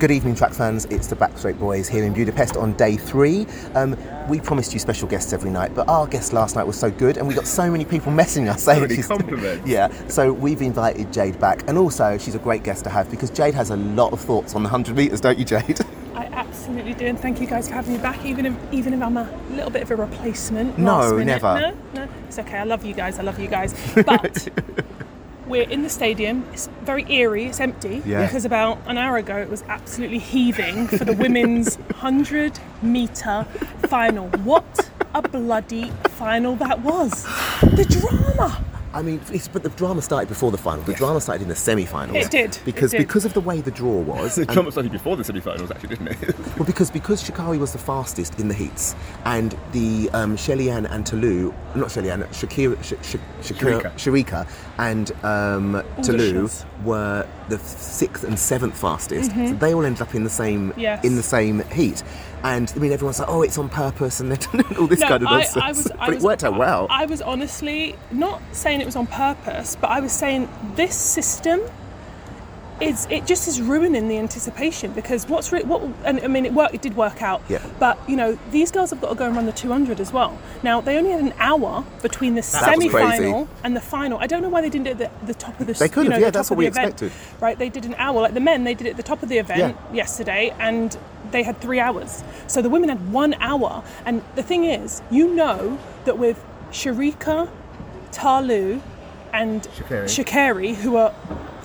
Good evening, track fans. It's the Backstraight Boys here in Budapest on day three. Um, we promised you special guests every night, but our guest last night was so good, and we got so many people messaging us saying many she's compliments. Yeah, so we've invited Jade back, and also she's a great guest to have because Jade has a lot of thoughts on the hundred meters, don't you, Jade? I absolutely do, and thank you guys for having me back. Even if even if I'm a little bit of a replacement. No, last minute. never. No, no, it's okay. I love you guys. I love you guys. But we're in the stadium. It's very eerie. It's empty Yeah. because about an hour ago it was absolutely heaving for the women's hundred meter final. What a bloody final that was! The drama. I mean, it's, but the drama started before the final. The drama started in the semi-finals. It did, it because did. because of the way the draw was. The and- drama started before the semi-finals, actually, didn't it? Well, because because Sha'Carri was the fastest in the heats, and the um, Shelly-Ann and Ta Lou, not Shelly-Ann, Shakira, Sh- Sh- Shakira, Shericka and um, Toulouse shots. were the sixth and seventh fastest. So they all ended up in the same Mm-hmm. Yes. in the same heat. And I mean, everyone's like, "Oh, it's on purpose," and all this No, kind of I- nonsense. I was- I but it was- worked out well. I was honestly not saying it was on purpose, but I was saying this system is it just is ruining the anticipation because what's re- what and I mean it worked it did work out Yeah. but you know these girls have got to go and run the 200 as well now they only had an hour between the semi-final and the final I don't know why they didn't do it at the, the top of the They could you have, yeah, that's what we event. expected. right they did an hour like the men they did it at the top of the event yesterday and they had three hours so the women had one hour and the thing is you know that with Shericka Talu and. Sha'Carri, who are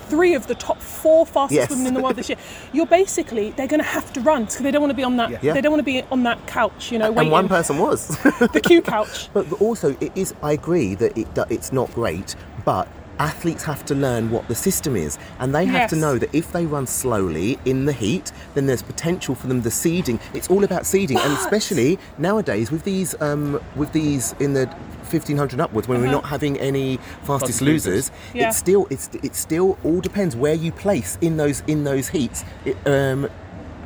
three of the top four fastest Yes. women in the world this year, you're basically they're going to have to run because they don't want to be on that. Yeah. They don't want to be on that couch, you know, and one person was. the Q couch. But also, it is. I agree that it, that it's not great, but athletes have to learn what the system is, and they have to know that if they run slowly in the heat, then there's potential for them. The seeding, it's all about seeding, and especially nowadays with these um, with these in the 1500 upwards, when we're Uh-huh. not having any fastest Fastest losers, losers. Yeah. it's still it's it still all depends where you place in those in those heats. It, um,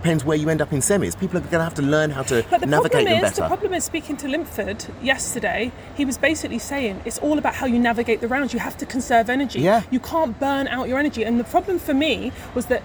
Depends where you end up in semis. People are going to have to learn how to But the navigate problem them is, better. the problem is speaking to Linford yesterday, he was basically saying it's all about how you navigate the rounds. You have to conserve energy. Yeah. You can't burn out your energy. And the problem for me was that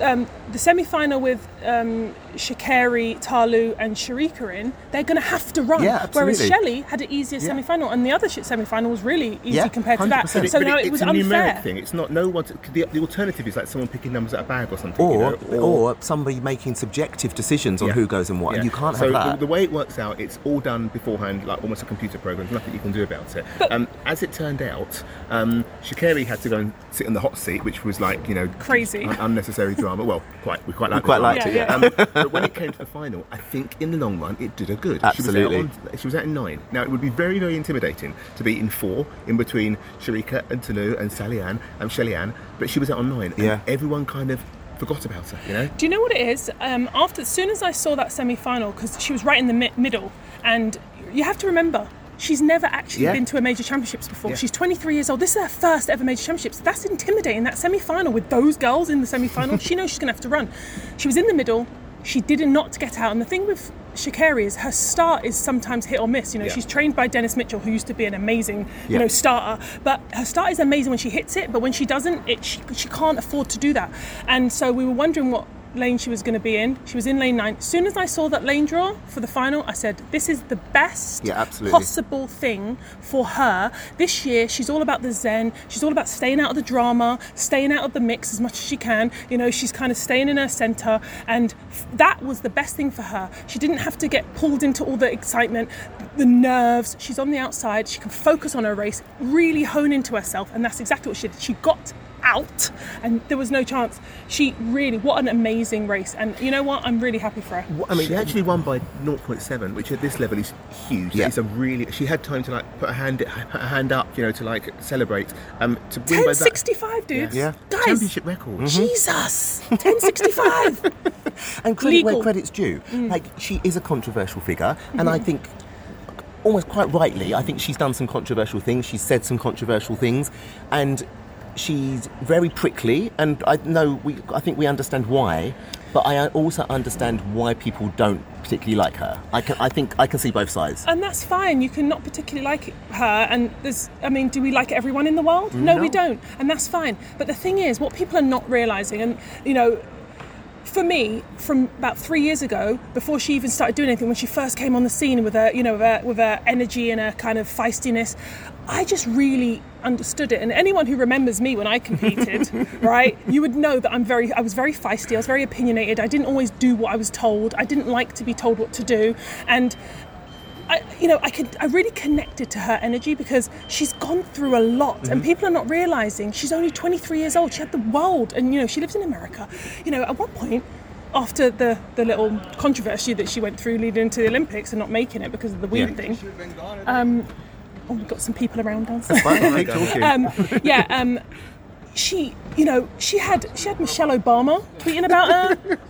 um, the semi-final with um, Sha'Carri, Talu, and Shericka in, they're going to have to run. Yeah, Whereas absolutely. Shelley had an easier Yeah. semi-final, and the other sh- semi-final was really easy Yeah, compared to that. 100%. So But now it- it was it's a unfair. numeric thing. It's not no one. The, the alternative is like someone picking numbers at a bag or something. you or, know, or somebody making subjective decisions on Yeah. who goes and what, and you can't so have the- that. The, way it works out, it's all done beforehand, like almost a computer program. There's nothing you can do about it. Um, as it turned out, um, Sha'Carri had to go and sit in the hot seat, which was like you know Crazy. un- unnecessary drama. Well, quite we quite liked quite liked it, yeah. Yeah, Um, but when it came to the final, I think in the long run it did her good. Absolutely. She was, out on, she was out in nine. Now it would be very very intimidating to be in four in between Shericka and Tanu and Sally Ann and Shelly Ann, but she was out on nine. And Yeah. everyone kind of forgot about her. You know. Do you know what it is? Um, after, as soon as I saw that semi-final, because she was right in the mi- middle, and you have to remember, she's never actually Yeah. been to a major championships before. Yeah. She's 23 years old. This is her first ever major championships. That's intimidating. That semi-final with those girls in the semi-final, she knows she's going to have to run. She was in the middle. She did not get out. And the thing with Sha'Carri is her start is sometimes hit or miss. You know, Yeah. she's trained by Dennis Mitchell, who used to be an amazing, you know, starter. But her start is amazing when she hits it, but when she doesn't, it she, she can't afford to do that. And so we were wondering what lane she was going to be in. She was in lane nine. As soon as I saw that lane draw for the final, I said, "This is the best Yeah, possible thing for her this year. She's all about the zen. She's all about staying out of the drama, staying out of the mix as much as she can. You know, she's kind of staying in her center, and that was the best thing for her. She didn't have to get pulled into all the excitement, the nerves. She's on the outside. She can focus on her race, really hone into herself, and that's exactly what she did. She got out and there was no chance she really what an amazing race and you know what i'm really happy for her What- I mean, she actually won by 0.7, which at this level is huge. Yeah. It's a really. She had time to like put her hand put her hand up, you know, to like celebrate. Um, to win by that 1065 dudes Yeah. guys championship record. jesus 1065 and credit where credit's due. Mm. Like she is a controversial figure, and I Mm-hmm. think almost quite rightly, I think she's done some controversial things. She's said some controversial things, and she's very prickly. And I know we, I think we understand why, but I also understand why people don't particularly like her. I can, I think I can see both sides. and that's fine you can not particularly like her and there's i mean do we like everyone in the world no, we don't and that's fine but the thing is what people are not realizing and you know for me, from about three years ago, before she even started doing anything, when she first came on the scene with her, you know, with her, with her energy and her kind of feistiness, I just really understood it. And anyone who remembers me when I competed, right, you would know that I'm very, I was very feisty. I was very opinionated. I didn't always do what I was told. I didn't like to be told what to do, and I, you know, I could, I really connected to her energy because she's gone through a lot, and people are not realizing she's only 23 years old. She had the world, and you know, she lives in America. You know, at one point, after the the little controversy that she went through leading into the Olympics and not making it because of the weed Yeah. thing. Um, oh, we've got some people around us. Fine, keep talking. um, yeah, um, she, you know, she had she had Michelle Obama tweeting about her.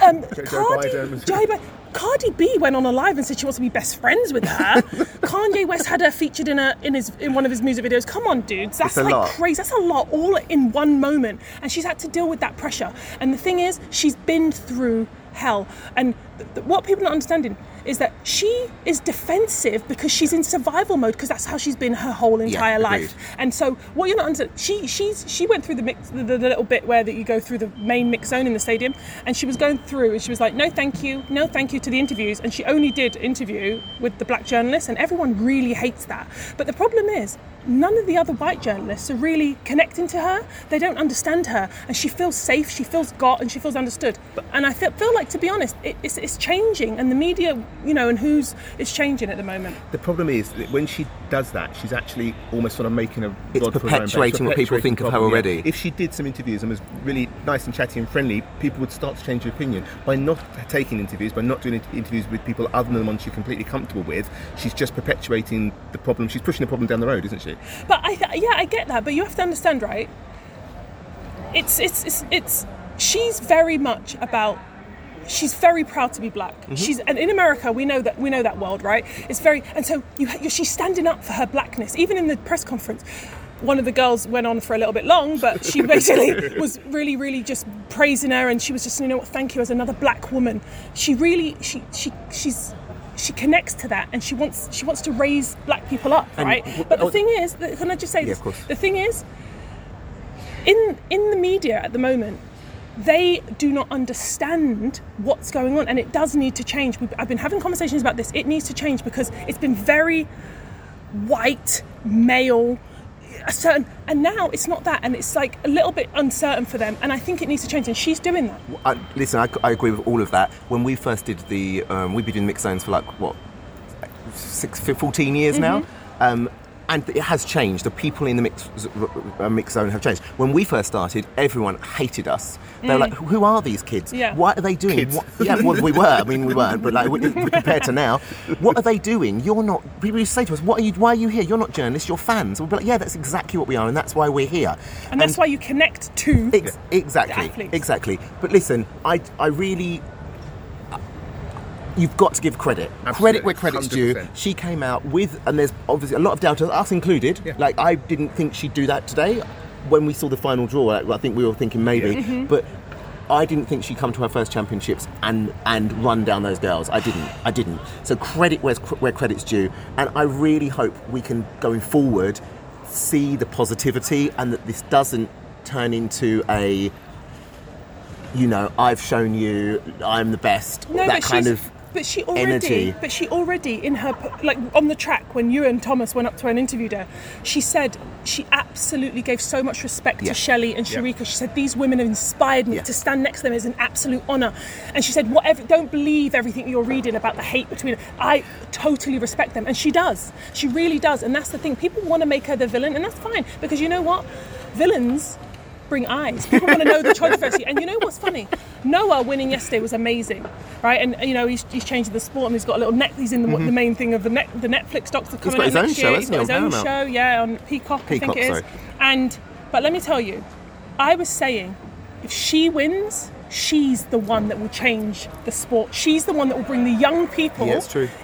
Um, Cardi, Biden. Joe Biden- Cardi B went on a live and said she wants to be best friends with her. Kanye West had her featured in a in his in one of his music videos. Come on, dudes, that's like lot. crazy. That's a lot, all in one moment, and she's had to deal with that pressure. And the thing is, she's been through hell. And th- th- what people are not understanding is that she is defensive because she's in survival mode because that's how she's been her whole entire agreed. life. And so what you're not understanding, she she's she went through the mix the, the little bit where that you go through the main mix zone in the stadium, and she was going through and she was like, no, thank you, no, thank you to the interviews, and she only did interview with the black journalists, and everyone really hates that. But the problem is. None of the other white journalists are really connecting to her. They don't understand her, and she feels safe. She feels got, and she feels understood. And I feel, feel like, to be honest, it, it's, it's changing, and the media, you know, and who's it's changing at the moment. The problem is that when she does that, she's actually almost sort of making a It's rod for her own back. perpetuating what people think of her problem, yeah. already. If she did some interviews and was really nice and chatty and friendly, people would start to change their opinion. By not taking interviews, by not doing interviews with people other than the ones she's completely comfortable with, she's just perpetuating the problem. She's pushing the problem down the road, isn't she? But I, th- yeah, I get that. But you have to understand, right? It's, it's, it's, it's. She's very much about. She's very proud to be black. Mm-hmm. She's, and in America, we know that we know that world, right? It's very, and so you, she's standing up for her blackness. Even in the press conference, one of the girls went on for a little bit long, but she basically was really, really just praising her, and she was just, you know what, thank you as another black woman. She really, she, she, she's. She connects to that, and she wants she wants to raise black people up, And right? w- But the oh- thing is, can I just say Yeah, this? The thing is, in in the media at the moment, they do not understand what's going on, and it does need to change. We've, I've been having conversations about this. It needs to change because it's been very white, male, a certain, and now it's not that, and it's like a little bit uncertain for them. And I think it needs to change, and she's doing that. I, listen, I, I agree with all of that. When we first did the, um, we've been doing mixed zones for like what, six, 14 years now, Mm-hmm. um, and it has changed. The people in the mix, uh, mix zone have changed. When we first started, everyone hated us. They were like, "Who are these kids? Mm. Yeah. What are they doing? Kids. What, yeah, well, we were. I mean, we weren't, but like compared to now, what are they doing? You're not. People used to say to us, "What are you? Why are you here? You're not journalists. You're fans." We'll be like, "Yeah, that's exactly what we are, and that's why we're here." And that's why you connect to. Ex- exactly, athletes. exactly. But listen, I, I really, you've got to give credit. Absolutely, Credit where credit's due. 100%. She came out with, and there's obviously a lot of doubters, us included. Yeah. Like I didn't think she'd do that today. When we saw the final draw, like, I think we were thinking maybe, Yeah. Mm-hmm. but. I didn't think she'd come to her first championships and, and run down those girls. I didn't. I didn't. So credit where's, where credit's due. And I really hope we can, going forward, see the positivity and that this doesn't turn into a you know, I've shown you I'm the best. No, that kind of but she already, energy. but she already in her like on the track when you and Thomas went up to her and interviewed her, she said she absolutely gave so much respect Yeah. to Shelley and Yeah. Shericka. She said these women have inspired me Yeah. to stand next to them is an absolute honor. And she said whatever, don't believe everything you're reading about the hate between. I totally respect them, and she does. She really does, and that's the thing. People want to make her the villain, and that's fine because you know what, villains bring eyes. People want to know the controversy. And you know what's funny? Noah winning yesterday was amazing, right? And you know he's, he's changing the sport and he's got a little net. He's in the, mm-hmm. the main thing of the net, the Netflix docs are coming got out his own next show, year. He's got his own Paramount? show, yeah, on Peacock, I think it is. sorry. And but let me tell you, I was saying, if she wins. She's the one that will change the sport. She's the one that will bring the young people Yeah,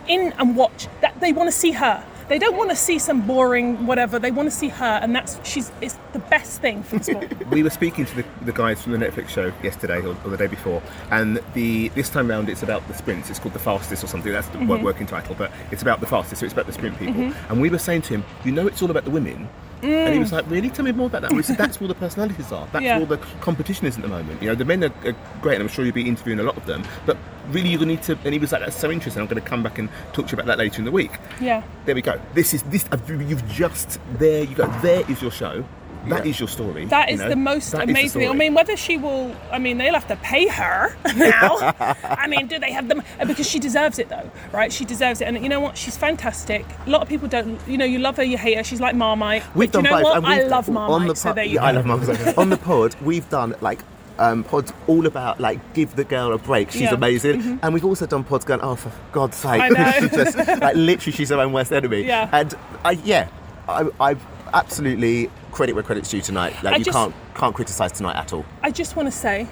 in and watch. That they want to see her. They don't want to see some boring whatever. They want to see her, and that's she's it's the best thing for the sport. we were speaking to the, the guys from the Netflix show yesterday or, or the day before, and the this time round it's about the sprints. It's called the fastest or something. That's the wo- mm-hmm. working title, but it's about the fastest. So it's about the sprint people. Mm-hmm. And we were saying to him, you know, it's all about the women. And he was mm. like, "Really? Tell me more about that." We said, "That's where the personalities are. That's Yeah. where the competition is at the moment. You know, the men are, are great, and I'm sure you'll be interviewing a lot of them. But really, you're going to need to." And he was like, "That's so interesting. I'm going to come back and talk to you about that later in the week." Yeah. There we go. This is this. You've just there. You go. There is your show. That Yeah. is your story. That is know? the most That is the amazing. I mean, whether she will, I mean, they'll have to pay her now. I mean, do they have them? Because she deserves it, though, right? She deserves it. And you know what? She's fantastic. A lot of people don't, you know, you love her, you hate her. She's like Marmite. We've done you know both. what? I love Marmite. On the so pod, there you yeah, go. I love Marmite. on the pod, we've done like um, pods all about like give the girl a break. She's Yeah. Mm-hmm. amazing, and we've also done pods going, oh for God's sake, I know. She's just, like literally she's her own worst enemy. Yeah. and I yeah, I, I absolutely credit where credit's due tonight. Like I you just- can't can't criticise tonight at all. I just want to say,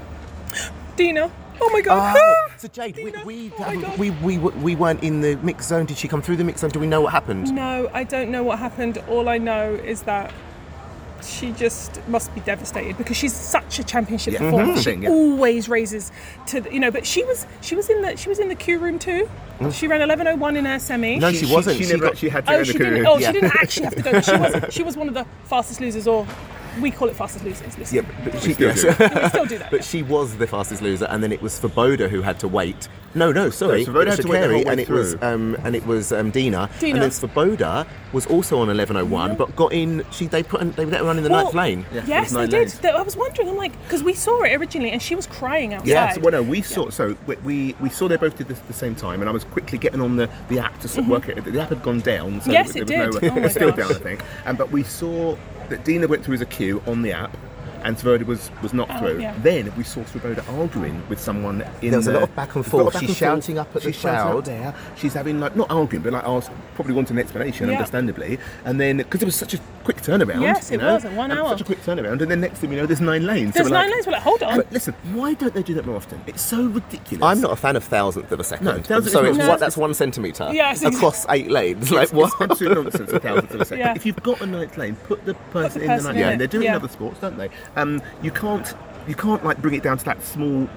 Dina. Oh my God. Oh, so Jade, we, Dina, we, oh my we, we, we weren't in the mix zone. Did she come through the mix zone? Do we know what happened? No, I don't know what happened. All I know is that she just must be devastated because she's such a championship Yeah. performer. Mhm. She yeah. always raises to the, you know. But she was she was in the she was in the Q room too. She ran 11:01 in her semi. Mm. No, she wasn't. She, She never got- actually had to Oh, go she to the didn't. Oh, Yeah. she didn't actually have to go. She was she was one of the fastest losers, or we call it fastest losers. Listen. Yeah, but she, still yes. do. we still do that. But she was the fastest loser, and then it was Swoboda who had to wait. No, no, sorry, No, Swoboda it was had to wait the Sha'Carri, whole way and it was um, and it was um, Dina. Dina. and then Swoboda was also on 11:01, but got in. She they put they let her run in the ninth lane. Yeah, yes, there's they lanes. did. I was wondering. I'm like, because we saw it originally, and she was crying outside. Yeah, so, well, no, we saw. So we, we we saw they both did this at the same time, and I was quickly getting on the, the app to sort of work it. The app had gone down. So Mm-hmm. Yes, there it did. No, Oh my it's still gosh. down, I think. And but we saw that Dina went through as a queue on the app. And Swoboda was, was not Oh, through. yeah. Then we saw Swoboda arguing with someone in There was a lot of back and There's a lot of forth. back She's and forth. shouting up at the She's shouting crowd. there. She's having like not arguing, but like asked, probably wanting an explanation, Yeah. understandably. And then because it was such a quick turnaround. Yes, you it know, was, in one hour. Such a quick turnaround, and then next thing you know, there's nine lanes. So There's we're nine like- lanes. We're like, hold on. But listen, why don't they do that more often? It's so ridiculous. I'm not a fan of thousandth of a second. No, thousandth so is it's not- what, that's one centimetre Yes, across eight lanes. Like It's, what? it's absolute nonsense. A thousandth of a second. Yeah. If you've got a ninth lane, put the person the in the person ninth in lane. it. They're doing Yeah. other sports, don't they? Um, you can't. You can't like bring it down to that small,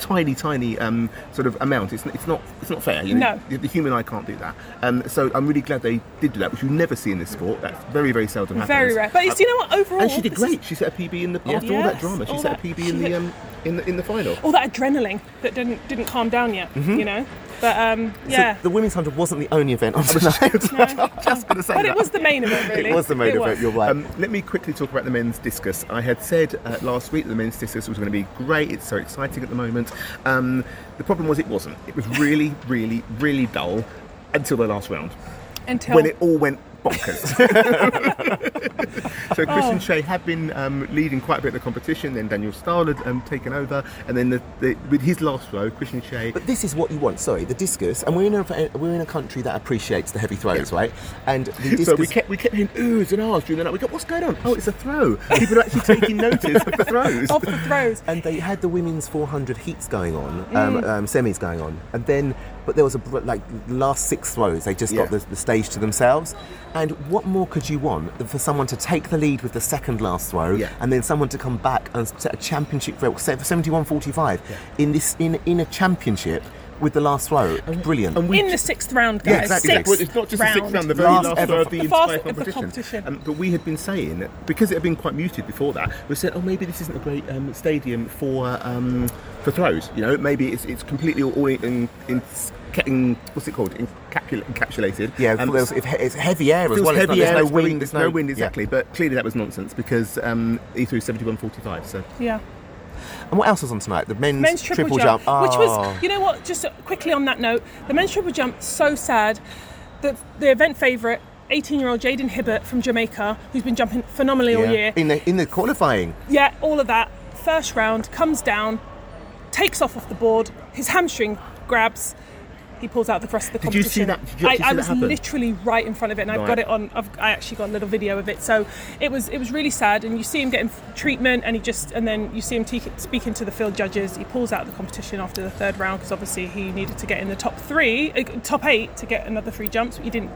tiny, tiny um, sort of amount. It's, it's not. It's not fair. You know, No. the, human eye can't do that. Um, so I'm really glad they did do that, which you never see in this sport. That's very, very seldom happens. Very rare. But it's, you know what? Overall, And she did great. She set a PB in the after all that drama. She set that- a PB in the um, in the in the final. all that adrenaline that didn't didn't calm down yet. You know. But um, So yeah. the women's hundred wasn't the only event on tonight. I'm just going to say but that. it was the main event, really. It was the main It event. was. You're right. Um, let me quickly talk about the men's discus. I had said uh, last week that the men's discus was going to be great. It's so exciting at the moment. Um, the problem was it wasn't. It was really, really, really dull until the last round Until when it all went bonkers. so Oh. Kristjan Čeh had been um, leading quite a bit of the competition. Then Daniel Stahl had um, taken over, and then the, the, with his last throw, Kristjan Čeh. But this is what you want. Sorry, the discus, and we're in a we're in a country that appreciates the heavy throws, right? And the discus. So we kept we kept hearing oohs and ahs during the night. We go, what's going on? Oh, it's a throw. People are actually taking notice of the throws. off the throws. and they had the women's 400 heats going on, Mm. um, um, semis going on, and then, but there was a like the last six throws, they just got the, the stage to themselves. And what more could you want than for someone to take the lead with the second last throw, Yeah. and then someone to come back and set a championship throw, 71-45 in this in in a championship with the last throw? Brilliant. and we in the sixth round, Yeah, guys. exactly. Sixth Well, it's not just the sixth round, the very Last last, ever. round of the, The entire fast- the competition. competition. Um, but we had been saying, because it had been quite muted before that, we said, oh, maybe this isn't a great um, stadium for um, for throws. You know, maybe it's, it's completely all in, in, in what's it called? Encapsula- encapsulated. yeah, Um, there's- if he- it's heavy air as feels well. It's not- heavy there's air, no wind. there's There's no wind yeah. exactly, but clearly that was nonsense because um, he threw 71.45. So Yeah. And what else was on tonight? The men's, men's triple, jump, Oh. which was, you know what? Just quickly on that note, the men's triple jump so sad. The the event favourite, 18-year-old Jaydon Hibbert from Jamaica, who's been jumping phenomenally all year. in the in the qualifying. Yeah, all of that. First round comes down, takes off off the board. His hamstring grabs. He pulls out the rest of the competition. Did you see that- you I, I see that was happen? literally right in front of it, and I've got it on. I've, I actually got a little video of it. So it was it was really sad. And you see him getting treatment, and he just and then you see him te- speaking to the field judges. He pulls out the competition after the third round because obviously he needed to get in the top three, uh, top eight to get another three jumps. He didn't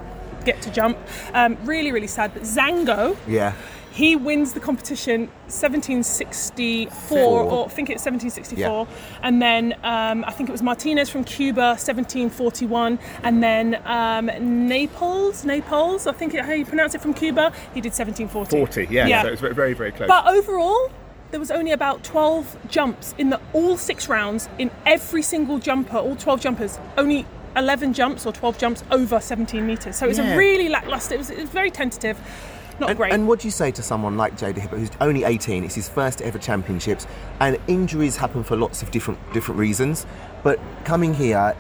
get to jump. Um, really, really sad. But Zango, Yeah. He wins the competition 1764, Four. or I think it's 1764. Yeah. And then um, I think it was Martinez from Cuba, 1741. And then um, Naples, Naples, I think it, how you pronounce it from Cuba, he did 1740. 40, yeah. So it's very, very, very close. But overall, there was only about 12 jumps in the all six rounds in every single jumper, all 12 jumpers. Only 11 jumps or 12 jumps over 17 meters. So it was Yeah. a really lackluster. It was, it was very tentative. Not And, great. and what do you say to someone like Jaydon Hibbert, who's only 18? It's his first ever championships, and injuries happen for lots of different different reasons. But coming here,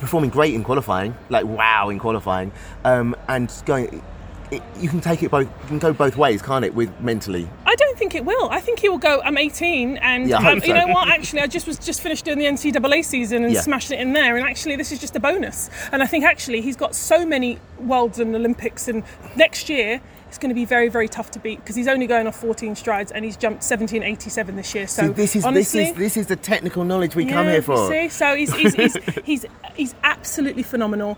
performing great in qualifying, like wow in qualifying, um, and going, it, you can take it both. You can go both ways, can't it? With mentally, I don't think it will. I think he will go. I'm 18, and Yeah, um, hope you know what? Actually, I just was just finished doing the NCAA season and Yeah. smashed it in there. And actually, this is just a bonus. And I think actually he's got so many worlds and Olympics, and next year it's going to be very very tough to beat because he's only going off 14 strides and he's jumped 1787 this year. So See, this is honestly, this is this is the technical knowledge we come here for. See, so he's he's, he's, he's he's absolutely phenomenal.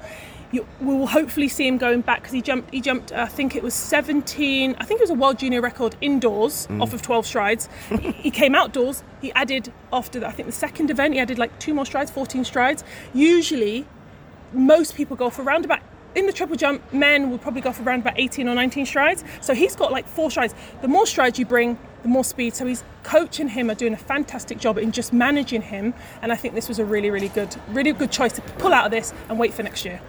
You, we will hopefully see him going back because he jumped. He jumped. I think it was 17. I think it was a world junior record indoors Mm. off of 12 strides. he, he came outdoors. He added after the, I think the second event. He added like two more strides, 14 strides. Usually, most people go for around about in the triple jump men will probably go for around about 18 or 19 strides. So he's got like four strides. The more strides you bring the more speed. So he's coach and him are doing a fantastic job in just managing him. And i think this was a really really good really good choice to pull out of this and wait for next year.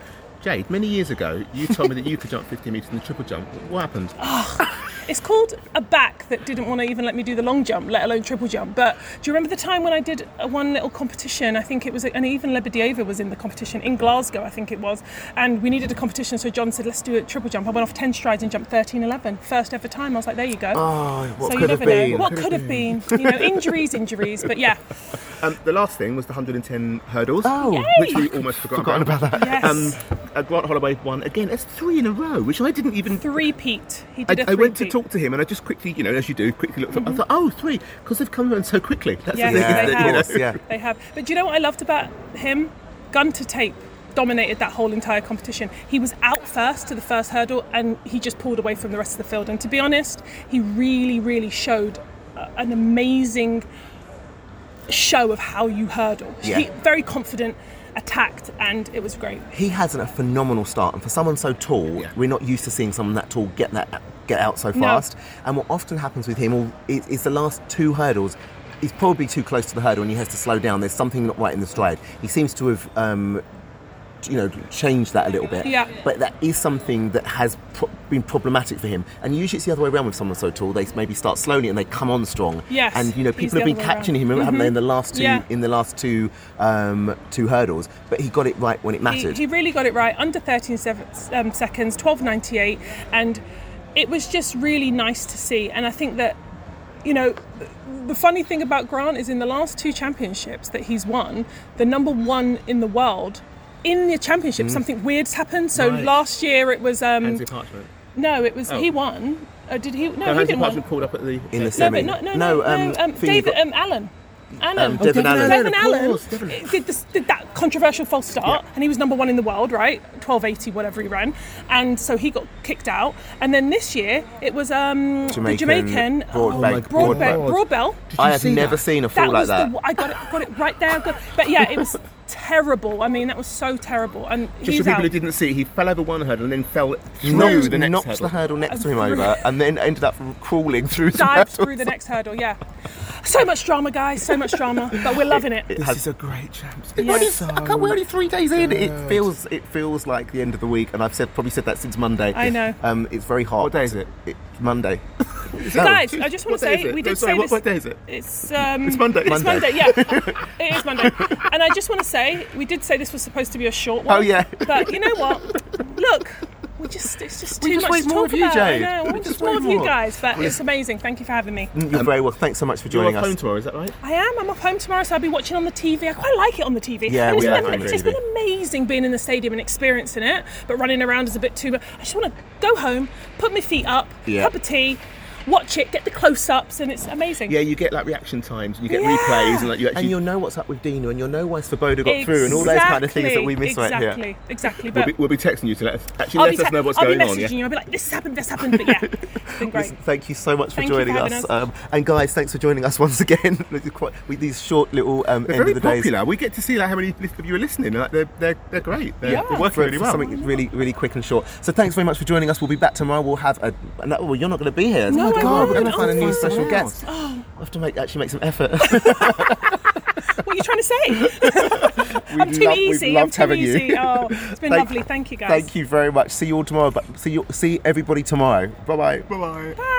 Jade, many years ago, you told me that you could jump 50 metres in the triple jump. What happened? Ah. It's called a back that didn't want to even let me do the long jump let alone triple jump. But do you remember the time when i did a one little competition? I think it was and even Lebedeva was in the competition in glasgow i think it was. And we needed a competition so john said let's do a triple jump. I went off 10 strides and jumped 13.11 first ever time. I was like there you go. Oh, what so could you have never know. what could have been? You know injuries injuries but yeah Um, the last thing was the 110 hurdles, Oh. which we almost forgot Forgotten about that. yes Um, uh, Grant Holloway won again. It's three in a row, which I didn't even. three peat he I, did I went to talk to him and I just quickly, you know, as you do, quickly looked up. I thought, oh, three, because they've come around so quickly. That's Yes, the they thing, have. you know. Of yeah. They have. But do you know what I loved about him? Gun to tape dominated that whole entire competition. He was out first to the first hurdle and he just pulled away from the rest of the field. And to be honest, he really, really showed an amazing show of how you hurdle. Yeah. He, very confident, attacked, and it was great. he has a phenomenal start, and for someone so tall, Yeah. we're not used to seeing someone that tall get that get out so No. fast. And what often happens with him all- is, is the last two hurdles. He's probably too close to the hurdle, and he has to slow down. There's something not right in the stride. He seems to have. Um, you know, change that a little bit. Yeah. But that is something that has pro- been problematic for him. And usually it's the other way around with someone so tall. They maybe start slowly and they come on strong. Yes, And you know, people have been catching around. him, haven't they, in the last two Yeah. in the last two um, two hurdles. But he got it right when it mattered. he really got it right under 13 sev- um, seconds, 12.98, and it was just really nice to see. And I think that, you know, the funny thing about Grant is in the last two championships that he's won, the number one in the world. In the championship, something weird's happened. So Right. last year it was um, Hansle Parchment. no, it was Oh. he won. Uh, did he? No, No, he Hansle didn't win. Parchment pulled up at the. in the No, semi. but no, no, no, no. um, um, David, got- um, Allen. Allen. Um, Devon Devon Allen. Allen. Devon of Allen course, did, this, did that controversial false start, and he was number one in the world, right? Twelve eighty, whatever he ran, and so he got kicked out. And then this year it was um, the Jamaican Jamaican Broadbell- oh, Broadbell. God. Broadbell. I have see never that? seen a fall That like that. the I got it, got it right there. Got- But yeah, it was terrible. I mean, that was so terrible. And Just he's for people out. who didn't see, he fell over one hurdle and then fell through knocked, the next knocked hurdle. the hurdle next to him over, and then ended up crawling through the dived hurdle. through the next hurdle. Yeah, so much drama, guys. So much drama, but we're loving it. This has- is a great champs. Yeah. So I can't- we're only three days in. It feels it feels like the end of the week, and I've said probably said that since Monday. I know. Um, it's very hot. What day is it? It's Monday. Guys, I just want to say it? we No, did sorry, say what, this. what day is it? It's um, It's Monday. It's Monday. Monday, yeah. it is Monday. And I just want to say we did say this was supposed to be a short one. Oh, yeah. But you know what? Look, we just it's just We too just much want to more talk of you, about. Jade. I know. We We just just more want of you guys, but it's amazing. Thank you for having me. You're very well. Thanks so much for joining You're joining off us. home tomorrow, is that right? I am. I'm off home tomorrow, so I'll be watching on the TV. I quite like it on the TV. Yeah, and it's we been, like it on it's the just TV. been amazing being in the stadium and experiencing it. But running around is a bit too. much. I just want to go home, put my feet up, Yeah. cup of tea, watch it, get the close-ups, and it's amazing. Yeah, you get like reaction times, and you get Yeah. replays, and like you actually. And you'll know what's up with Dina, and you'll know why Swoboda got through, and all those kind of things that we miss exactly, right here. Exactly, we'll, be, we'll be texting you to let us actually I'll let be, us te- know what's I'll going be on. messaging Yeah. you. I'll be like, this happened, this happened. But yeah, it's been great. Listen, thank you so much for Thank you joining for us. us. Um, and guys, thanks for joining us once again. With quite- with these short little um, They're end very of the days. popular. We get to see like how many of you are listening. Like, they're, they're, they're great. They're, Yeah. they're working for, really well. something really, really quick and short. So thanks very much for joining us. We'll be back tomorrow. We'll have a. No, well, you're not going to be here. No, my I God, we're going to won't. find a new find special someone guest. else. We'll have to make actually make some effort. What are you trying to say? I'm too love- we've easy. I'm loved too having you. easy. Oh, it's been Thank- lovely. Thank you, guys. Thank you very much. See you all tomorrow. But see you, see everybody tomorrow. Bye bye. Bye bye. Bye.